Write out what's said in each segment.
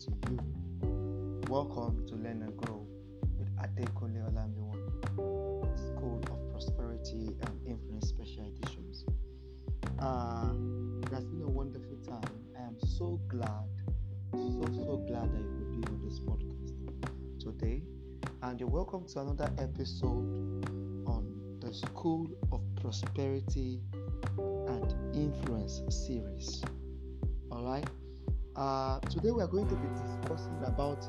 to you. Welcome to Learn and Grow with Adekunle Olamiwon, School of Prosperity and Influence Special Editions. Uh, it has been a wonderful time. I am so glad, so so glad that you will be on this podcast today. And you're welcome to another episode on the School of Prosperity and Influence series. All right. Uh, today we are going to be discussing about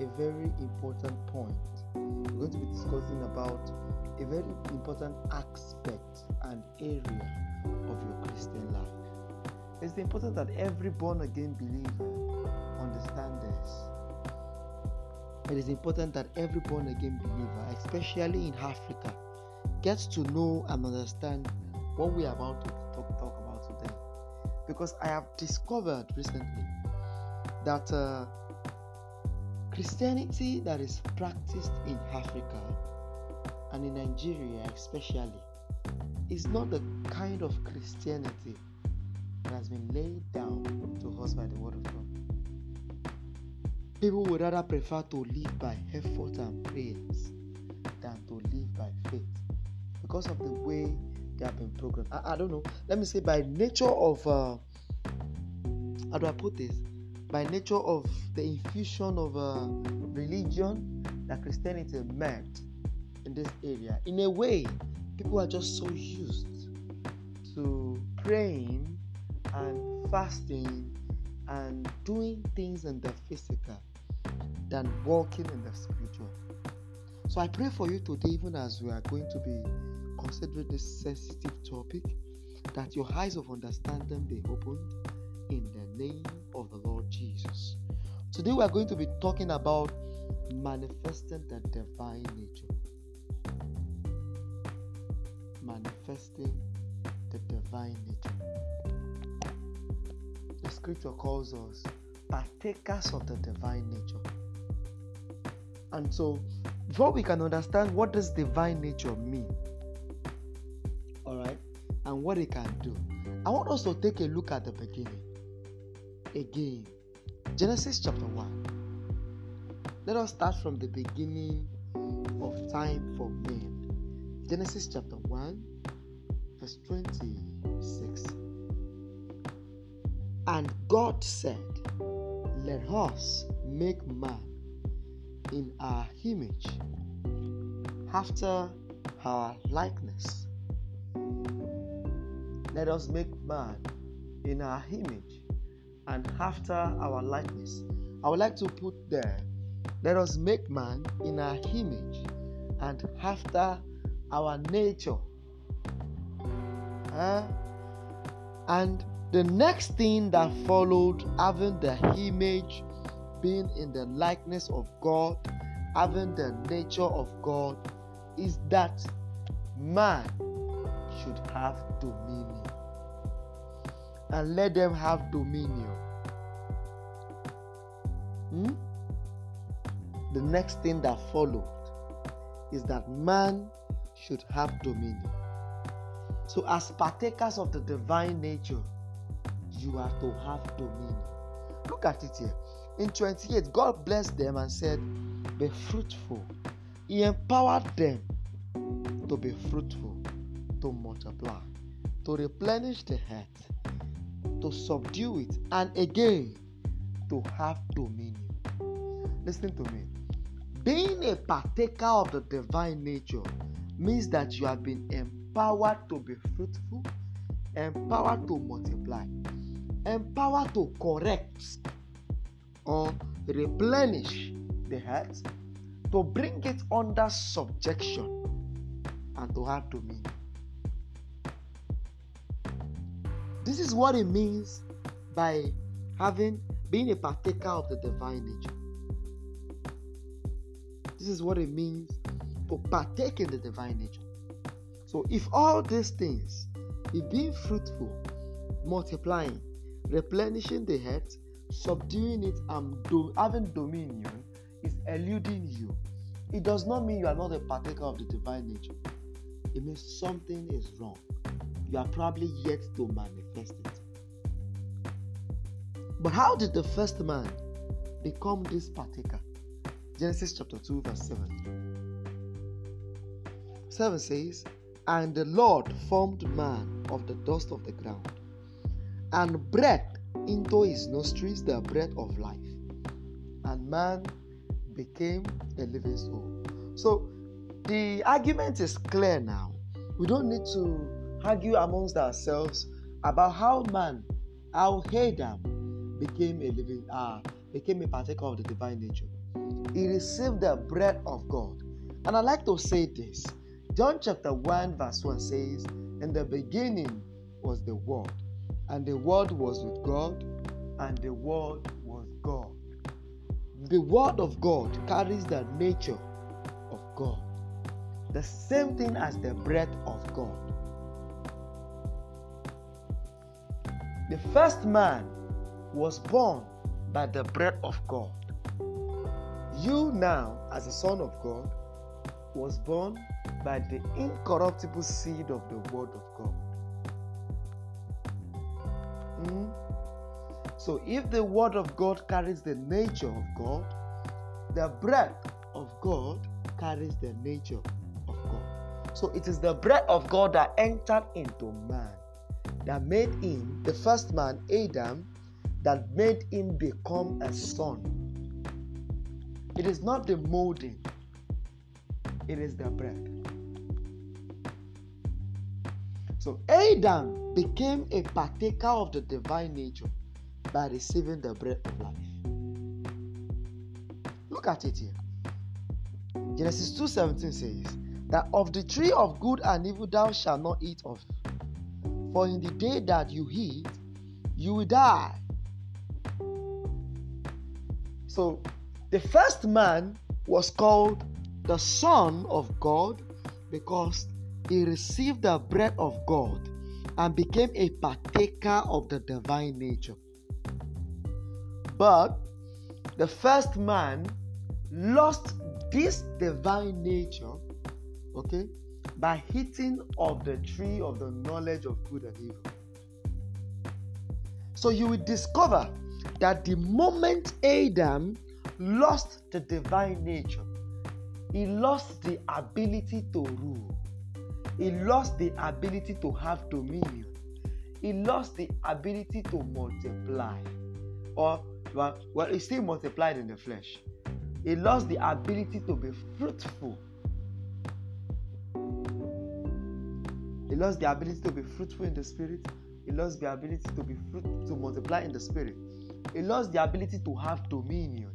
a very important point. We're going to be discussing about a very important aspect and area of your Christian life. It's important that every born again believer understand this. It is important that every born again believer, especially in Africa, gets to know and understand what we are about to talk, talk about today. Because I have discovered recently that uh, Christianity that is practiced in Africa and in Nigeria, especially, is not the kind of Christianity that has been laid down to us by the Word of God. People would rather prefer to live by effort and prayers than to live by faith because of the way they have been programmed. I, I don't know. Let me say, by nature of, uh, how do I put this? By nature of the infusion of uh, religion that Christianity met in this area. In a way, people are just so used to praying and fasting and doing things in the physical than walking in the spiritual. So I pray for you today, even as we are going to be considering this sensitive topic, that your eyes of understanding be opened in the name of the Lord Jesus. Today we are going to be talking about manifesting the divine nature. Manifesting the divine nature. The scripture calls us partakers of the divine nature. And so, before we can understand what does divine nature mean, all right, and what it can do, I want us to take a look at the beginning again. Genesis chapter 1. Let us start from the beginning of time for men. Genesis chapter 1, verse 26. And God said, Let us make man in our image, after our likeness. Let us make man in our image and after our likeness. I would like to put there, let us make man in our image and after our nature. Uh, and the next thing that followed, having the image, being in the likeness of God, having the nature of God, is that man should have dominion and let them have dominion. Hmm? The next thing that followed is that man should have dominion. So, as partakers of the divine nature, you are to have dominion. Look at it here. In 28, God blessed them and said, Be fruitful. He empowered them to be fruitful, to multiply, to replenish the earth, to subdue it, and again to have dominion. Listen to me. Being a partaker of the divine nature means that you have been empowered to be fruitful, empowered to multiply, empowered to correct or replenish the earth, to bring it under subjection, and to have dominion. This is what it means by having being a partaker of the divine nature. This is what it means to partake in the divine nature. So, if all these things, if being fruitful, multiplying, replenishing the earth, subduing it, and do, having dominion is eluding you, it does not mean you are not a partaker of the divine nature. It means something is wrong. You are probably yet to manifest it. But how did the first man become this partaker. Genesis chapter 2, verse 7. 7 says, And the Lord formed man of the dust of the ground, and breathed into his nostrils the breath of life, and man became a living soul. So the argument is clear now. We don't need to argue amongst ourselves about how man, how Adam became a living, uh, became a partaker of the divine nature. He received the breath of God. And I like to say this. John chapter 1, verse 1 says, In the beginning was the Word, and the Word was with God, and the Word was God. The Word of God carries the nature of God, the same thing as the breath of God. The first man was born by the breath of God. You now, as a son of God, was born by the incorruptible seed of the word of God. Mm? So, if the word of God carries the nature of God, the breath of God carries the nature of God. So, it is the breath of God that entered into man that made him, the first man, Adam, that made him become a son. It is not the molding, it is the breath. So Adam became a partaker of the divine nature by receiving the breath of life. Look at it here. Genesis 2:17 says that of the tree of good and evil thou shalt not eat of. For in the day that you eat, you will die. So the first man was called the Son of God because he received the breath of God and became a partaker of the divine nature. But the first man lost this divine nature, okay, by eating of the tree of the knowledge of good and evil. So you will discover that the moment Adam lost the divine nature, he lost the ability to rule. He lost the ability to have dominion. He lost the ability to multiply. Or, well, he still multiplied in the flesh. He lost the ability to be fruitful He lost the ability to be fruitful in the spirit. He lost the ability to be fruit to multiply in the spirit. He lost the ability to have dominion.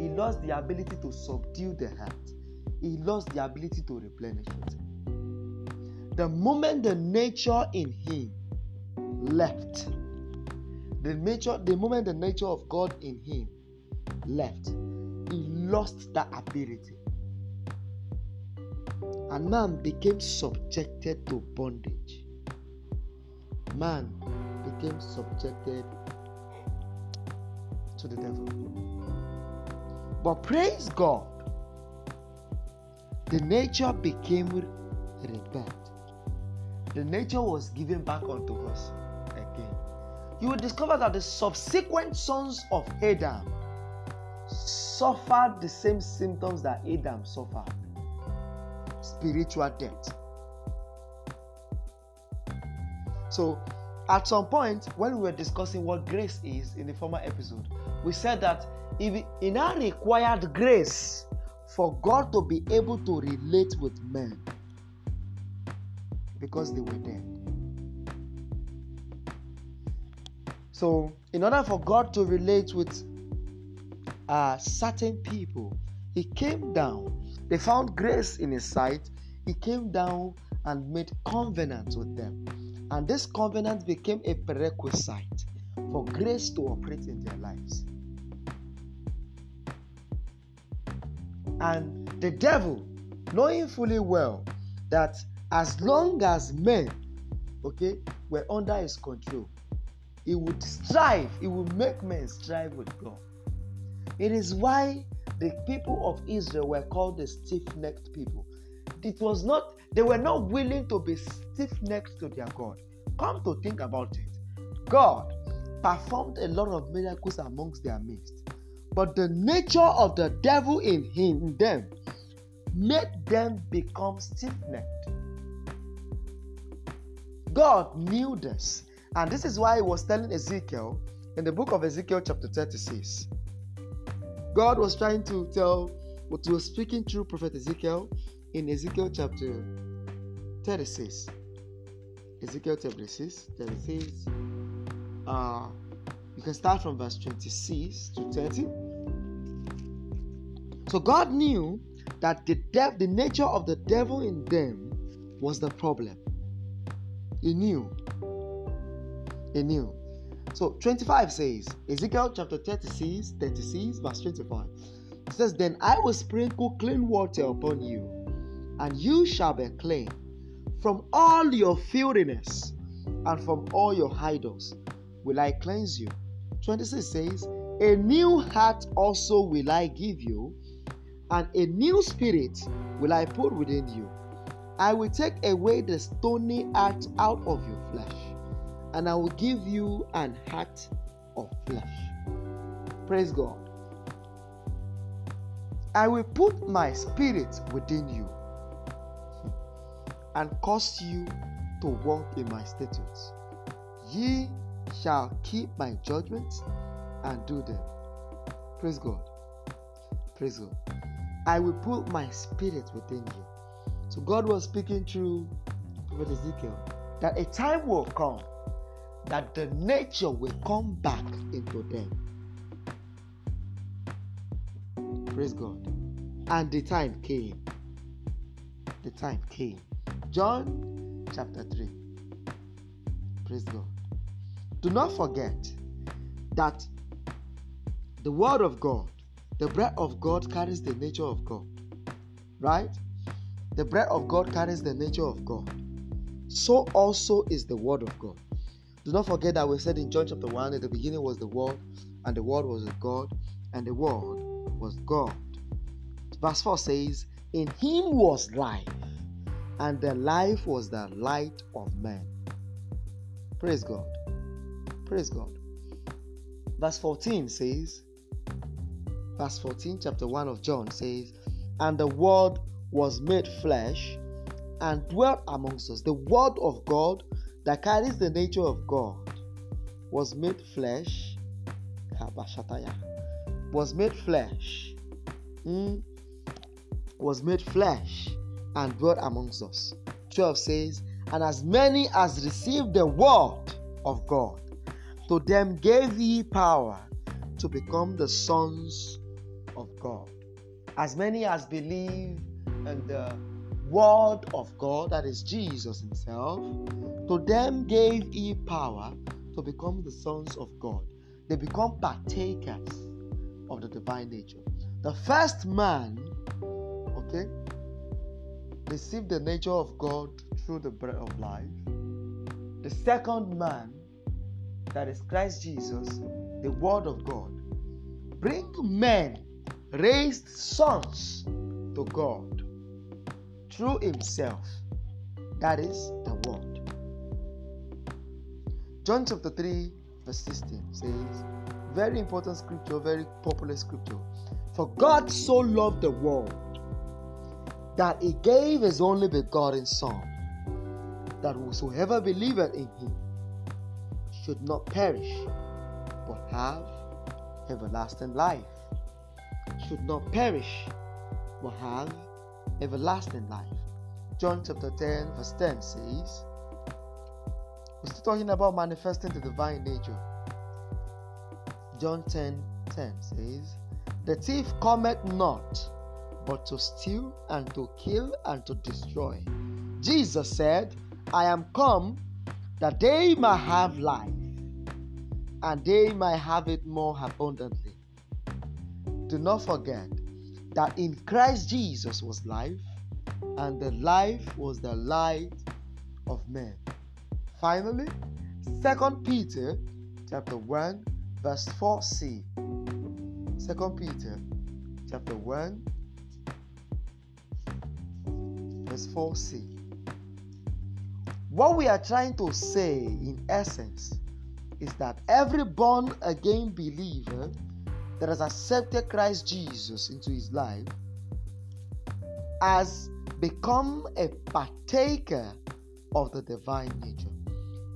He lost the ability to subdue the heart. He lost the ability to replenish it. The moment the nature in him left, the nature, the moment the nature of God in him left, he lost that ability and man became subjected to bondage. Man became subjected to the devil. But praise God, the nature became rebirth. The nature was given back unto us again. You will discover that the subsequent sons of Adam suffered the same symptoms that Adam suffered spiritual death. So, at some point, when we were discussing what grace is in the former episode, we said that if it now required grace for God to be able to relate with men because they were dead. So, in order for God to relate with uh, certain people, He came down they found grace in his sight. He came down and made covenant with them. And this covenant became a prerequisite for grace to operate in their lives. And the devil, knowing fully well that as long as men, okay, were under his control, he would strive, he would make men strive with God. It is why the people of Israel were called the stiff necked people. It was not, they were not willing to be stiff necked to their God. Come to think about it. God performed a lot of miracles amongst their midst, but the nature of the devil in him in them made them become stiff-necked. God knew this, and this is why he was telling Ezekiel in the book of Ezekiel, chapter 36. God was trying to tell what he was speaking through Prophet Ezekiel in Ezekiel chapter 36. Ezekiel 36, 36. Uh, you can start from verse 26 to 30. So God knew that the dev- the nature of the devil in them was the problem. He knew. He knew. So 25 says, Ezekiel chapter 36, 36, verse 25. It says, Then I will sprinkle clean water upon you, and you shall be clean from all your filthiness and from all your idols will I cleanse you. 26 says, A new heart also will I give you, and a new spirit will I put within you. I will take away the stony heart out of your flesh, and I will give you an heart of flesh. Praise God. I will put my spirit within you and cause you to walk in my statutes. Ye shall keep my judgments and do them. Praise God. Praise God. I will put my spirit within you. So God was speaking through Prophet Ezekiel that a time will come that the nature will come back into them. Praise God. And the time came. The time came. John chapter 3. Praise God. Do not forget that the Word of God, the bread of God carries the nature of God. Right? The bread of God carries the nature of God. So also is the Word of God. Do not forget that we said in John chapter 1 at the beginning was the Word, and the Word was with God, and the Word was God. Verse 4 says, In him was life, and the life was the light of men. Praise God. Praise God. Verse 14 says, verse 14, chapter 1 of John says, And the Word was made flesh and dwelt amongst us. The Word of God that carries the nature of God was made flesh. Was made flesh. Mm, was made flesh and dwelt amongst us. 12 says, And as many as received the word of God, to them gave he power to become the sons of God. As many as believe and the word of God, that is Jesus Himself, to them gave he power to become the sons of God. They become partakers of the divine nature. The first man, okay, received the nature of God through the bread of life. The second man, that is Christ Jesus, the Word of God, bring men, raised sons to God through Himself. That is the Word. John chapter 3, verse 16 says, very important scripture, very popular scripture. For God so loved the world that he gave his only begotten Son, that whosoever believeth in him should not perish, but have everlasting life. Should not perish, but have everlasting life. John chapter 10, verse 10 says, We're still talking about manifesting the divine nature. John 10 10 says, The thief cometh not but to steal and to kill and to destroy. Jesus said, I am come that they may have life and they may have it more abundantly. Do not forget that in Christ Jesus was life, and the life was the light of men. Finally, 2 Peter chapter 1 verse 4c. 2 Peter chapter 1 verse 4c. What we are trying to say in essence is that every born again believer that has accepted Christ Jesus into his life has become a partaker of the divine nature.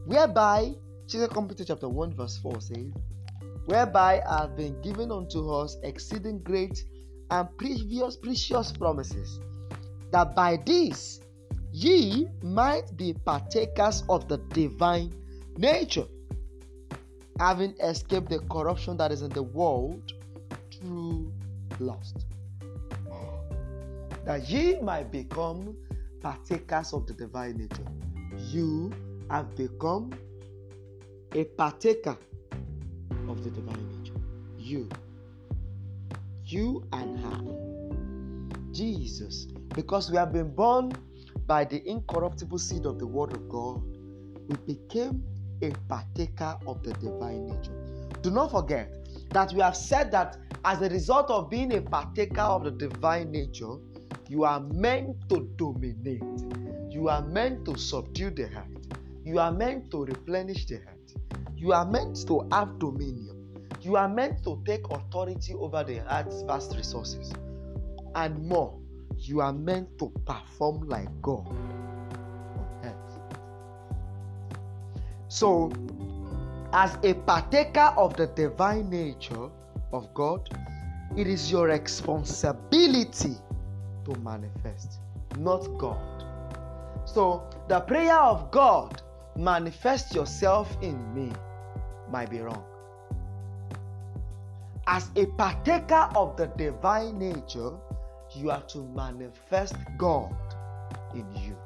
Whereby, 2 Corinthians chapter 1, verse 4 says, Whereby have been given unto us exceeding great and previous precious promises, that by this ye might be partakers of the divine nature, having escaped the corruption that is in the world through lust. That ye might become partakers of the divine nature. You have become a partaker of the divine nature. You. You and I. Jesus. Because we have been born by the incorruptible seed of the Word of God, we became a partaker of the divine nature. Do not forget that we have said that as a result of being a partaker of the divine nature, you are meant to dominate. You are meant to subdue the heart. You are meant to replenish the heart. You are meant to have dominion. You are meant to take authority over the heart's vast resources. And more, you are meant to perform like God So, as a partaker of the divine nature of God, it is your responsibility to manifest, not God. So, the prayer of God, manifest yourself in me, might be wrong. As a partaker of the divine nature, you are to manifest God in you.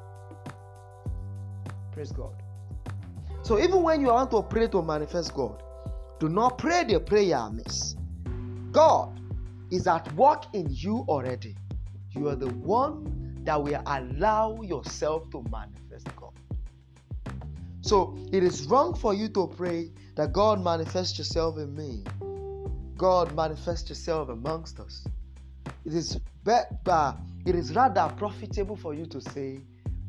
Praise God. So even when you want to pray to manifest God, do not pray the prayer amiss. God is at work in you already. You are the one that will allow yourself to manifest God. So it is wrong for you to pray that God manifest yourself in me. God manifest yourself amongst us. It is better, it is rather profitable for you to say,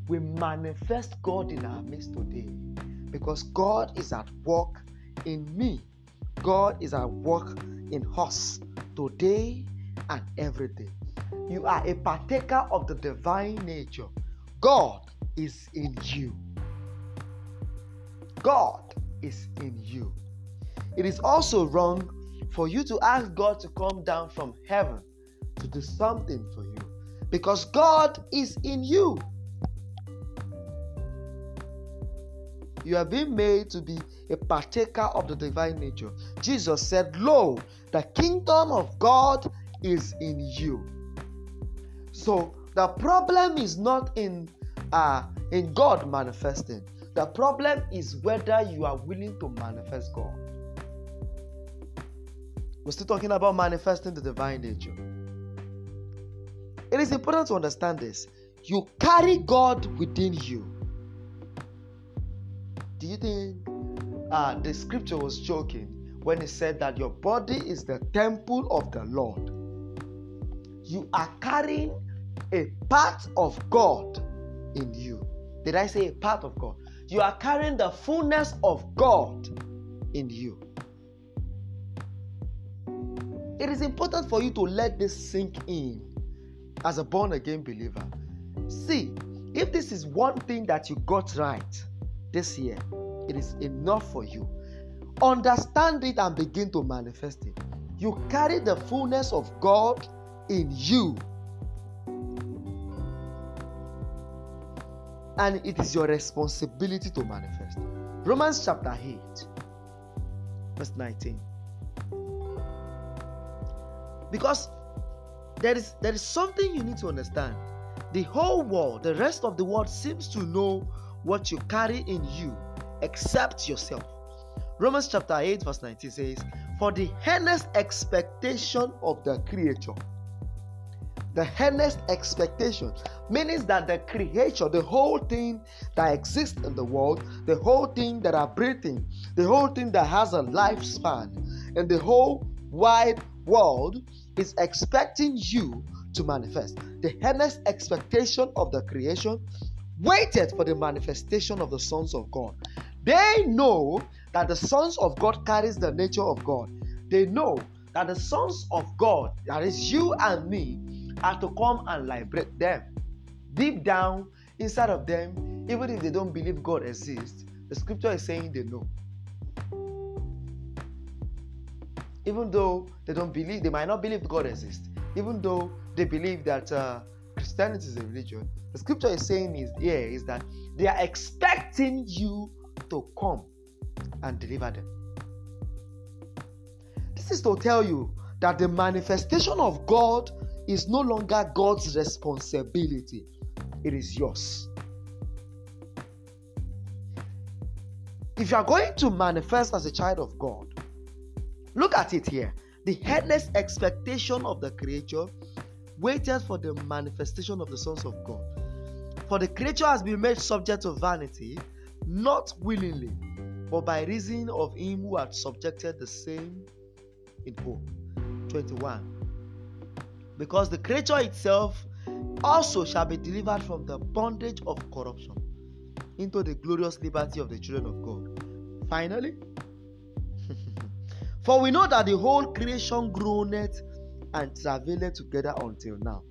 We manifest God in our midst today because God is at work in me. God is at work in us today and every day. You are a partaker of the divine nature. God is in you. God is in you. It is also wrong for you to ask God to come down from heaven to do something for you because God is in you. You are being made to be a partaker of the divine nature. Jesus said, Lo, the kingdom of God is in you. So the problem is not in uh, in God manifesting. The problem is whether you are willing to manifest God. We're still talking about manifesting the divine nature. It is important to understand this. You carry God within you. You think uh, the scripture was joking when it said that your body is the temple of the Lord? You are carrying a part of God in you. Did I say a part of God? You are carrying the fullness of God in you. It is important for you to let this sink in as a born again believer. See, if this is one thing that you got right this year, it is enough for you. Understand it and begin to manifest it. You carry the fullness of God in you. And it is your responsibility to manifest. Romans chapter 8, verse 19. Because there is there is something you need to understand. The whole world, the rest of the world seems to know what you carry in you except yourself. Romans chapter 8, verse 19 says, For the earnest expectation of the creature. The earnest expectation means that the creature, the whole thing that exists in the world, the whole thing that are breathing, the whole thing that has a lifespan, and the whole wide world is expecting you to manifest. The earnest expectation of the creation waited for the manifestation of the sons of God. They know that the sons of God carries the nature of God. They know that the sons of God, that is you and me, are to come and liberate them. Deep down inside of them, even if they don't believe God exists, the scripture is saying they know. Even though they don't believe, they might not believe God exists. Even though they believe that uh, Christianity is a religion, the scripture is saying is here is that they are expecting you to come and deliver them. This is to tell you that the manifestation of God is no longer God's responsibility, it is yours. If you are going to manifest as a child of God, look at it here. The headless expectation of the creature waited for the manifestation of the sons of God. For the creature has been made subject to vanity, not willingly, but by reason of him who had subjected the same in hope. 21. Because the creature itself also shall be delivered from the bondage of corruption into the glorious liberty of the children of God. Finally, for we know that the whole creation groaneth and travaileth together until now.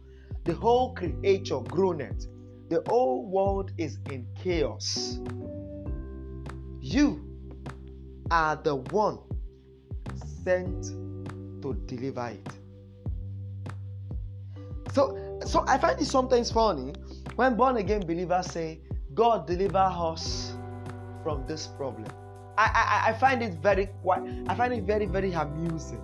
The whole creature groaneth. The whole world is in chaos. You are the one sent to deliver it. So, so I find it sometimes funny when born again believers say, God deliver us from this problem. I, I, I find it very I find it very, very amusing.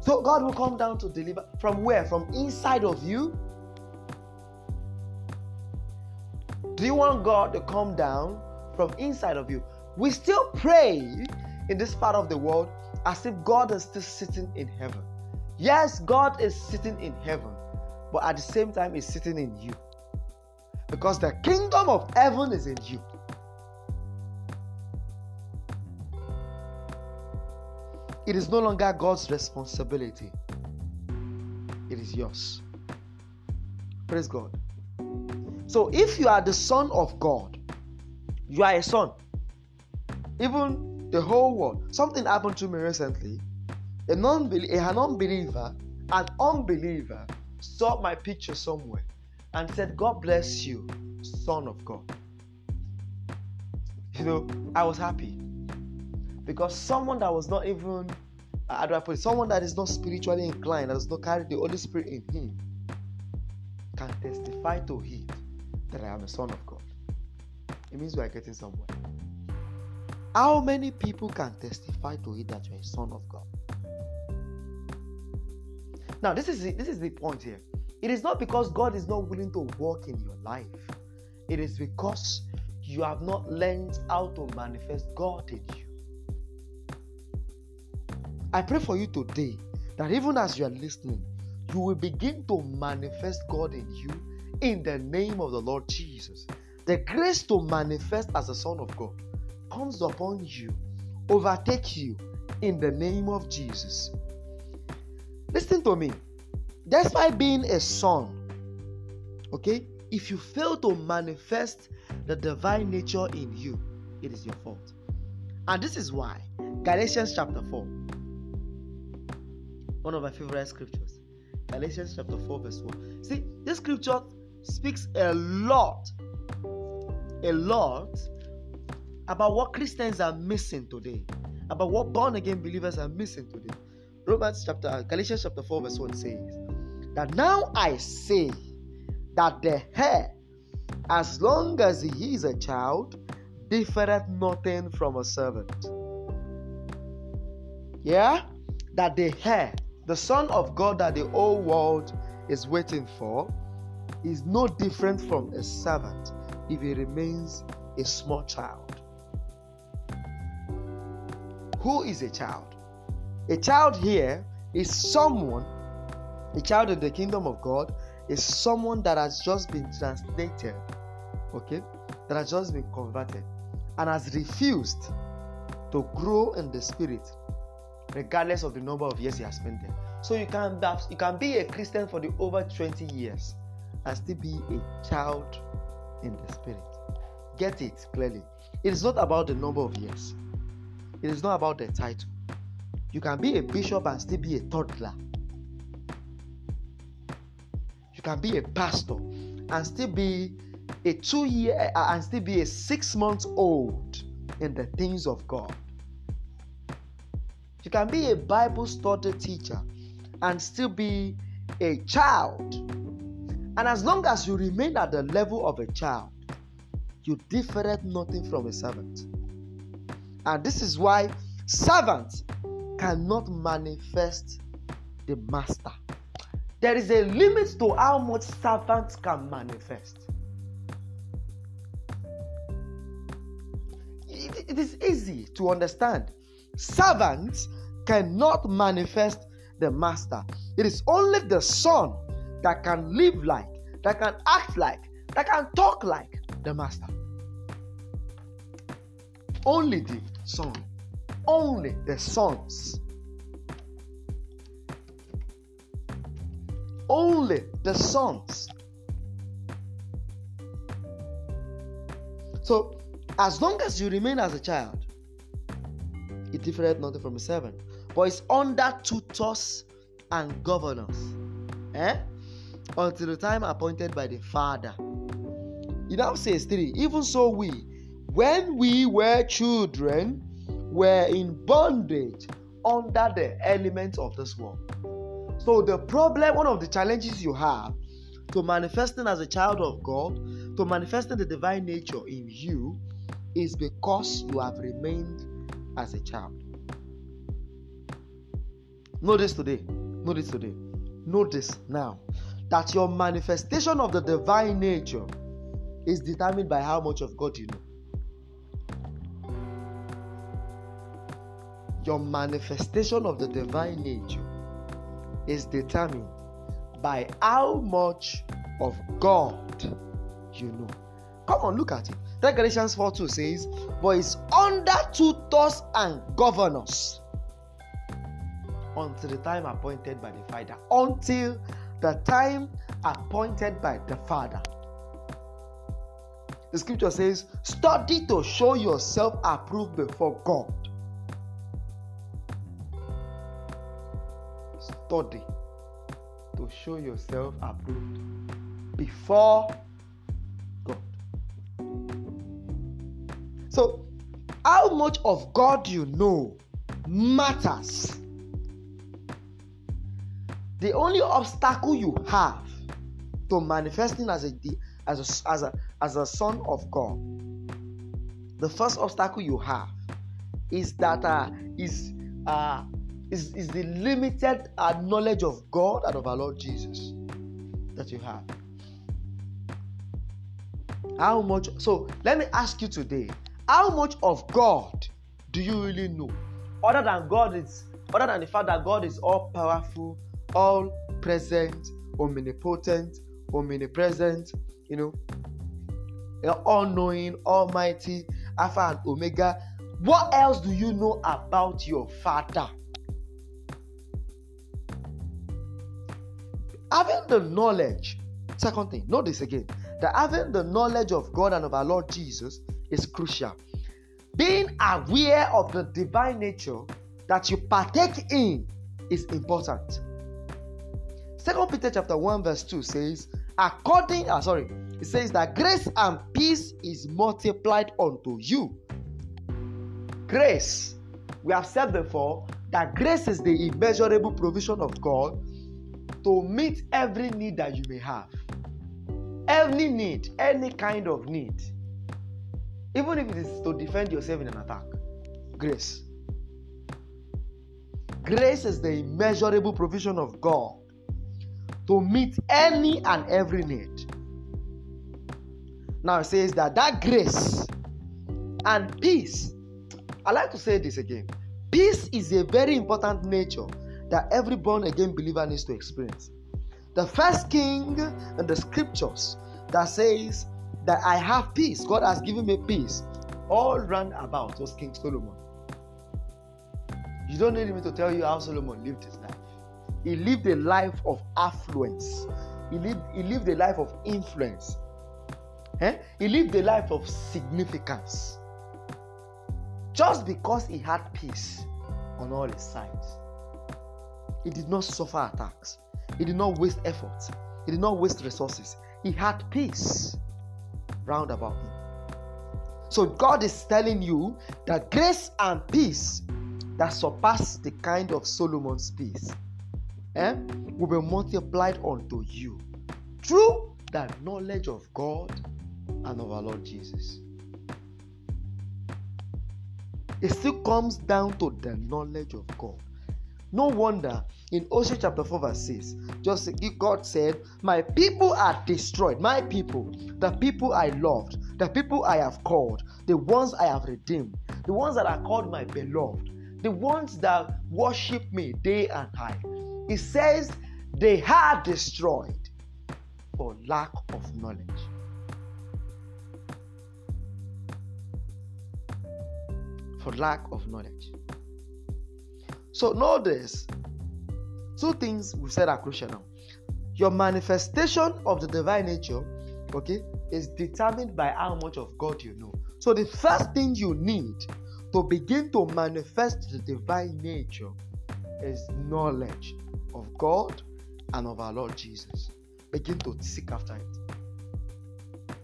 So God will come down to deliver from where? From inside of you? Do you want God to come down from inside of you? We still pray in this part of the world as if God is still sitting in heaven. Yes, God is sitting in heaven, but at the same time, He's sitting in you. Because the kingdom of heaven is in you. It is no longer God's responsibility, it is yours. Praise God. So, if you are the son of God, you are a son. Even the whole world. Something happened to me recently. A non-believer, an unbeliever, an unbeliever saw my picture somewhere and said, God bless you, son of God. You know, I was happy because someone that was not even, how do I put it, someone that is not spiritually inclined, that does not carry the Holy Spirit in him, can testify to it that I am a son of God. It means we are getting somewhere. How many people can testify to it that you're a son of God? Now, this is this is the point here. It is not because God is not willing to work in your life. It is because you have not learned how to manifest God in you. I pray for you today that even as you are listening, you will begin to manifest God in you in the name of the Lord Jesus. The grace to manifest as a son of God comes upon you, overtake you in the name of Jesus. Listen to me. Despite being a son, okay, if you fail to manifest the divine nature in you, it is your fault. And this is why Galatians chapter 4, one of my favorite scriptures, Galatians chapter 4, verse 1. See, this scripture speaks a lot, a lot about what Christians are missing today, about what born again believers are missing today. Romans chapter uh, Galatians chapter 4, verse 1 says, that now I say that the heir, as long as he is a child, differeth nothing from a servant. Yeah? That the heir, the Son of God that the whole world is waiting for, is no different from a servant if he remains a small child. Who is a child? A child here is someone a child in the kingdom of God is someone that has just been translated, okay, that has just been converted and has refused to grow in the spirit, regardless of the number of years he has spent there. So you can you can be a Christian for the over 20 years and still be a child in the spirit. Get it clearly. It is not about the number of years. It is not about the title. You can be a bishop and still be a toddler. You can be a pastor and still be a two year uh, and still be a six months old in the things of God. You can be a Bible study teacher and still be a child. And as long as you remain at the level of a child, you different nothing from a servant. And this is why servants cannot manifest the master. There is a limit to how much servants can manifest. It, it is easy to understand. Servants cannot manifest the master. It is only the son that can live like, that can act like, that can talk like the master. Only the son. Only the sons. Only the sons. So, as long as you remain as a child, it differeth nothing from a servant, but it's under tutors and governors. Eh? Until the time appointed by the Father. It now says 3 Even so, we, when we were children, were in bondage under the elements of this world. So, the problem, one of the challenges you have to manifesting as a child of God, to manifesting the divine nature in you, is because you have remained as a child. Notice today. Notice today. Notice now. That your manifestation of the divine nature is determined by how much of God you know. Your manifestation of the divine nature is determined by how much of God you know. Come on, look at it. Galatians 4 2 says, But it's under tutors and governors until the time appointed by the Father. Until the time appointed by the Father. The scripture says, Study to show yourself approved before God. Study to show yourself approved before God. So, how much of God you know matters. The only obstacle you have to manifesting as a as a, as a, as a son of God, the first obstacle you have is that uh, is uh, is, is the limited uh, knowledge of God and of our Lord Jesus that you have. How much? So let me ask you today: How much of God do you really know? Other than God is, other than the fact that God is all powerful, all present, omnipotent, omnipresent, you know, all knowing, almighty, Alpha and Omega. What else do you know about your Father? Having the knowledge, second thing, this again, that having the knowledge of God and of our Lord Jesus is crucial. Being aware of the divine nature that you partake in is important. Second Peter chapter 1, verse 2 says, according, ah, sorry, it says that grace and peace is multiplied unto you. Grace, we have said before that grace is the immeasurable provision of God to meet every need that you may have. Any need, any kind of need. Even if it is to defend yourself in an attack. Grace. Grace is the immeasurable provision of God to meet any and every need. Now it says that that grace and peace. I like to say this again. Peace is a very important nature that every born again believer needs to experience. The first king in the scriptures that says that I have peace, God has given me peace, all run about was King Solomon. You don't need me to tell you how Solomon lived his life. He lived a life of affluence. He lived, he lived a life of influence. Eh? He lived a life of significance. Just because he had peace on all his sides. He did not suffer attacks. He did not waste effort. He did not waste resources. He had peace round about him. So God is telling you that grace and peace that surpass the kind of Solomon's peace eh, will be multiplied unto you through the knowledge of God and of our Lord Jesus. It still comes down to the knowledge of God. No wonder in Hosea chapter 4, verse 6, just God said, My people are destroyed. My people, the people I loved, the people I have called, the ones I have redeemed, the ones that are called my beloved, the ones that worship me day and night. He says they are destroyed for lack of knowledge. For lack of knowledge. So, notice two things we said are crucial now. Your manifestation of the divine nature, okay, is determined by how much of God you know. So, the first thing you need to begin to manifest the divine nature is knowledge of God and of our Lord Jesus. Begin to seek after it.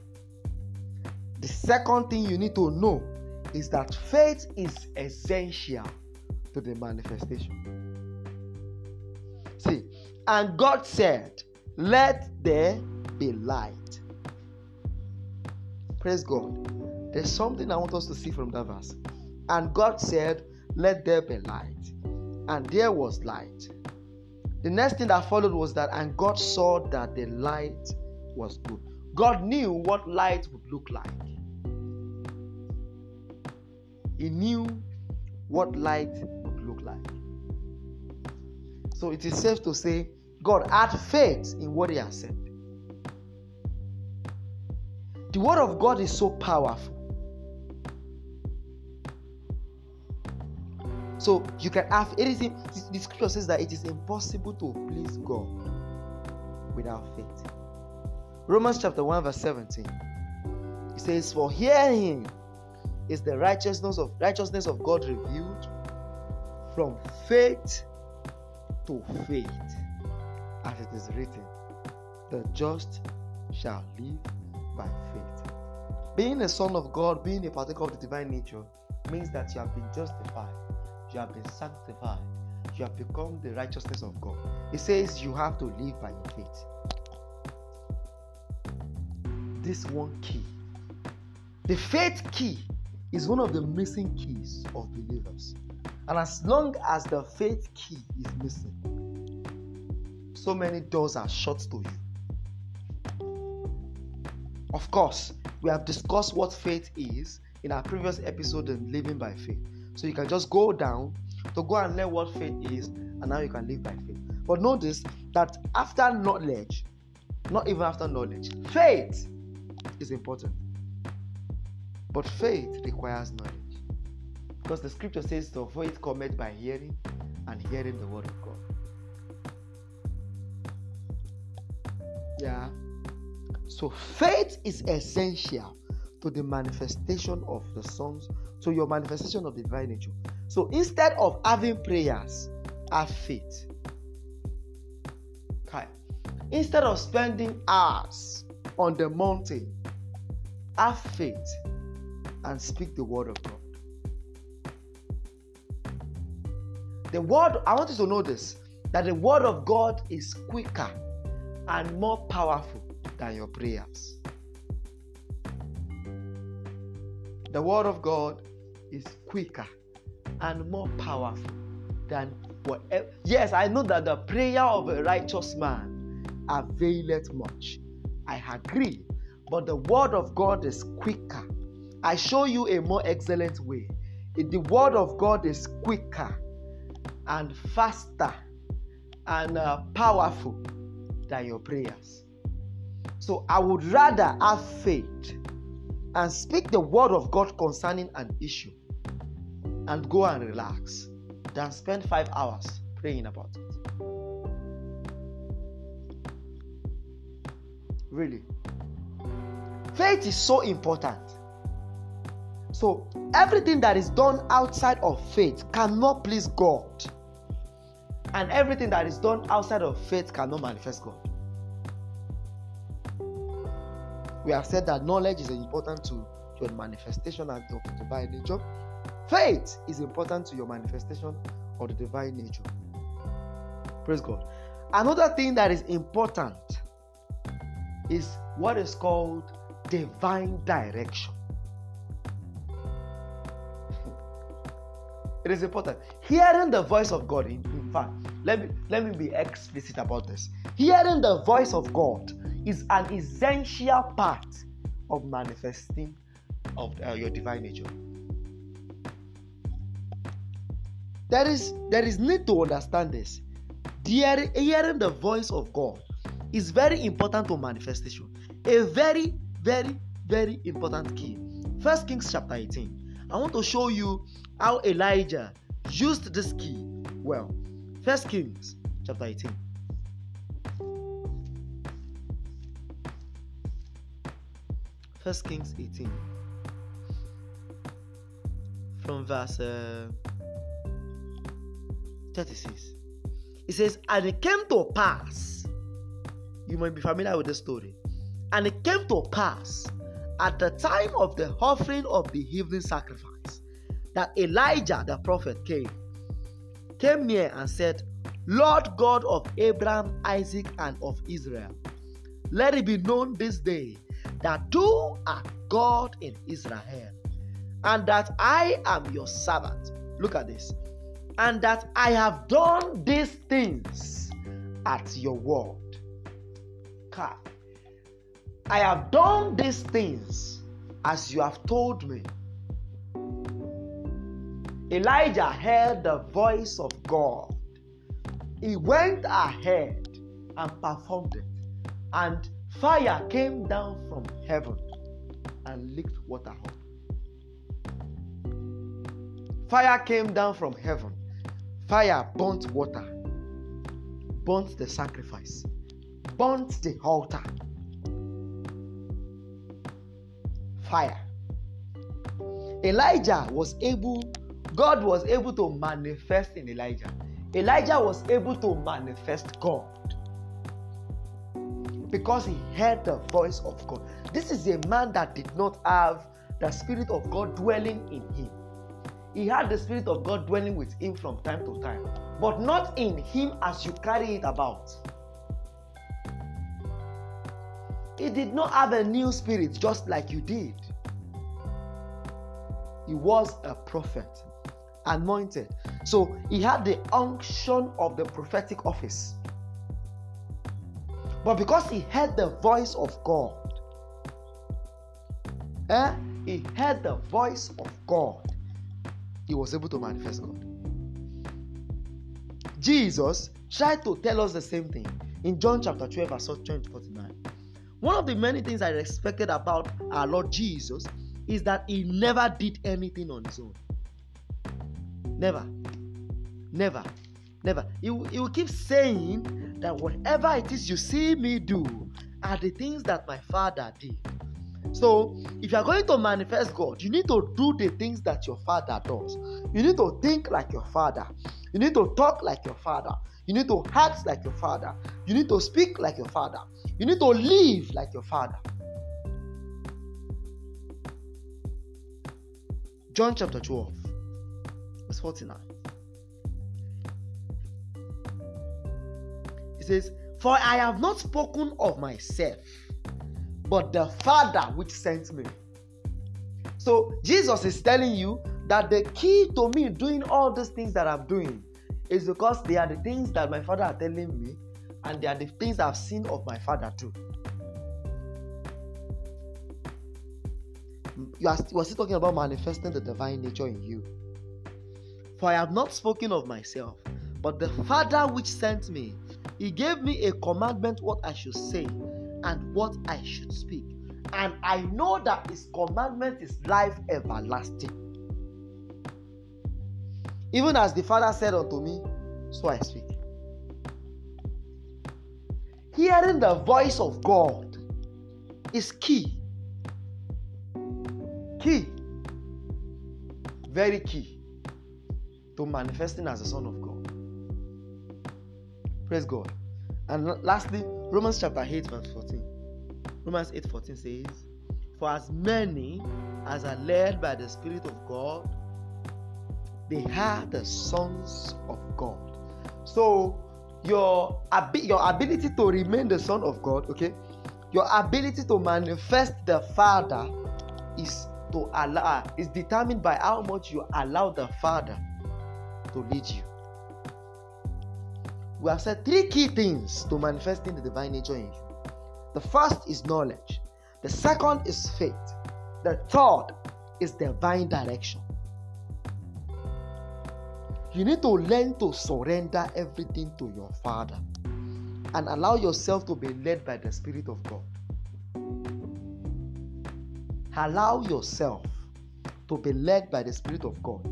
The second thing you need to know is that faith is essential to the manifestation. See, and God said, Let there be light. Praise God. There's something I want us to see from that verse. And God said, Let there be light. And there was light. The next thing that followed was that, and God saw that the light was good. God knew what light would look like. He knew what light would look like. So it is safe to say God had faith in what He has said. The Word of God is so powerful. So you can have anything. The scripture says that it is impossible to please God without faith. Romans chapter 1, verse 17. It says, For hearing is the righteousness of righteousness of God revealed from faith to faith, as it is written, the just shall live by faith. Being a son of God, being a partaker of the divine nature, means that you have been justified you have been sanctified, you have become the righteousness of God. It says you have to live by your faith. This one key. The faith key is one of the missing keys of believers. And as long as the faith key is missing, so many doors are shut to you. Of course, we have discussed what faith is in our previous episode on living by faith. So you can just go down to go and learn what faith is, and now you can live by faith. But notice that after knowledge, not even after knowledge, faith is important. But faith requires knowledge. Because the scripture says to faith cometh by hearing, and hearing the word of God. Yeah. So faith is essential to the manifestation of the sons, to your manifestation of the divine nature. So instead of having prayers, have faith. Okay. Instead of spending hours on the mountain, have faith and speak the word of God. The word, I want you to know this that the word of God is quicker and more powerful than your prayers. The word of God is quicker and more powerful than whatever. Yes, I know that the prayer of a righteous man availeth much. I agree. But the word of God is quicker. I show you a more excellent way. The word of God is quicker and faster and uh, powerful than your prayers. So I would rather have faith and speak the word of God concerning an issue and go and relax than spend five hours praying about it. Really. Faith is so important. So, everything that is done outside of faith cannot please God. And everything that is done outside of faith cannot manifest God. We have said that knowledge is important to your manifestation of the divine nature. Faith is important to your manifestation of the divine nature. Praise God. Another thing that is important is what is called divine direction. it is important. Hearing the voice of God, in, in fact, let me let me be explicit about this. Hearing the voice of God is an essential part of manifesting of uh, your divine nature. There is there is need to understand this. Hearing, hearing the voice of God is very important to manifestation. A very, very, very important key. First Kings chapter 18. I want to show you how Elijah used this key well. First Kings chapter 18. First Kings 18 from verse uh, 36. It says, And it came to pass, you might be familiar with the story. And it came to pass at the time of the offering of the evening sacrifice that Elijah the prophet came, came near and said, Lord God of Abraham, Isaac, and of Israel, let it be known this day that you are God in Israel, and that I am your servant. Look at this and that I have done these things at your word. I have done these things as you have told me. Elijah heard the voice of God. He went ahead and performed it, and fire came down from heaven and licked water up. Fire came down from heaven Fire burnt water, burnt the sacrifice, burnt the altar. Fire. Elijah was able, God was able to manifest in Elijah. Elijah was able to manifest God because he heard the voice of God. This is a man that did not have the Spirit of God dwelling in him. He had the Spirit of God dwelling with him from time to time, but not in him as you carry it about. He did not have a new spirit just like you did. He was a prophet, anointed. So he had the unction of the prophetic office. But because he heard the voice of God, eh, he heard the voice of God he was able to manifest God. Jesus tried to tell us the same thing in John chapter 12, verse 20 49. One of the many things I respected about our Lord Jesus is that he never did anything on his own. Never. Never. Never. He, he will keep saying that whatever it is you see me do are the things that my Father did. So, if you are going to manifest God, you need to do the things that your father does. You need to think like your father. You need to talk like your father. You need to act like your father. You need to speak like your father. You need to live like your father. John chapter 12, verse 49. Says, For I have not spoken of myself but the Father which sent me. So Jesus is telling you that the key to me doing all these things that I'm doing is because they are the things that my Father are telling me, and they are the things I've seen of my Father too. You are, you are still talking about manifesting the divine nature in you. For I have not spoken of myself, but the Father which sent me, He gave me a commandment what I should say and what I should speak. And I know that his commandment is life everlasting. Even as the Father said unto me, so I speak. Hearing the voice of God is key. Key. very key to manifesting as a son of God. Praise God. And lastly, Romans chapter 8, verse 14. Romans 8 14 says, For as many as are led by the Spirit of God, they are the sons of God. So your, your ability to remain the son of God, okay, your ability to manifest the Father is to allow is determined by how much you allow the Father to lead you. We have said three key things to manifesting the divine nature in you. The first is knowledge, the second is faith, the third is divine direction. You need to learn to surrender everything to your Father and allow yourself to be led by the Spirit of God. Allow yourself to be led by the Spirit of God.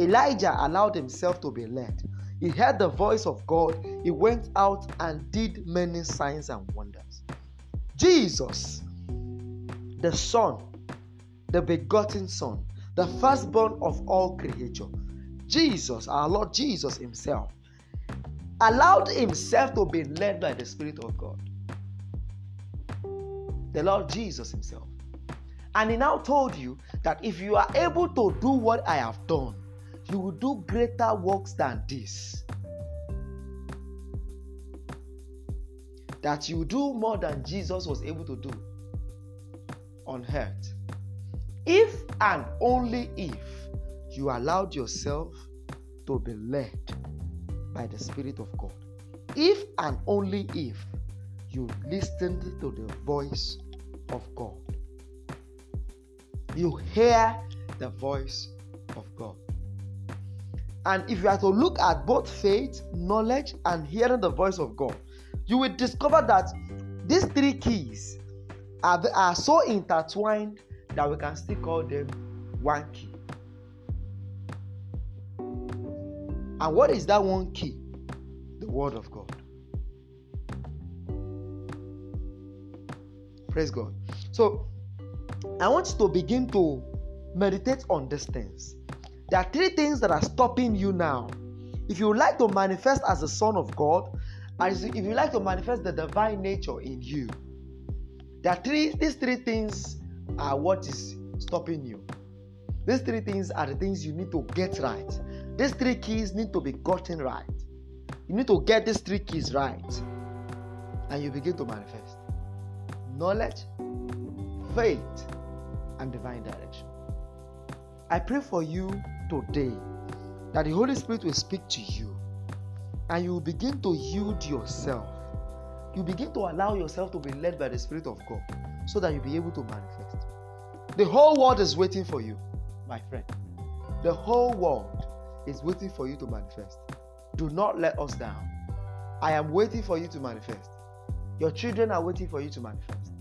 Elijah allowed himself to be led. He heard the voice of God. He went out and did many signs and wonders. Jesus, the Son, the begotten Son, the firstborn of all creature, Jesus, our Lord Jesus Himself, allowed Himself to be led by the Spirit of God. The Lord Jesus Himself. And He now told you that if you are able to do what I have done, you will do greater works than this. That you do more than Jesus was able to do on earth. If and only if you allowed yourself to be led by the Spirit of God. If and only if you listened to the voice of God. You hear the voice of God. And if you are to look at both faith, knowledge, and hearing the voice of God, you will discover that these three keys are, are so intertwined that we can still call them one key. And what is that one key? The Word of God. Praise God. So, I want you to begin to meditate on these things. There are three things that are stopping you now. If you like to manifest as a son of God, and if you like to manifest the divine nature in you, there are three. These three things are what is stopping you. These three things are the things you need to get right. These three keys need to be gotten right. You need to get these three keys right, and you begin to manifest knowledge, faith, and divine direction. I pray for you today that the Holy Spirit will speak to you and you begin to yield yourself. You begin to allow yourself to be led by the Spirit of God so that you'll be able to manifest. The whole world is waiting for you, my friend. The whole world is waiting for you to manifest. Do not let us down. I am waiting for you to manifest. Your children are waiting for you to manifest.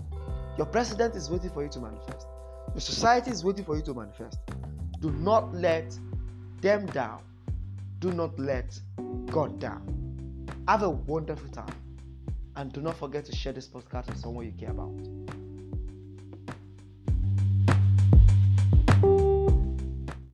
Your president is waiting for you to manifest. Your society is waiting for you to manifest. Do not let them down. Do not let God down. Have a wonderful time. And do not forget to share this podcast with someone you care about.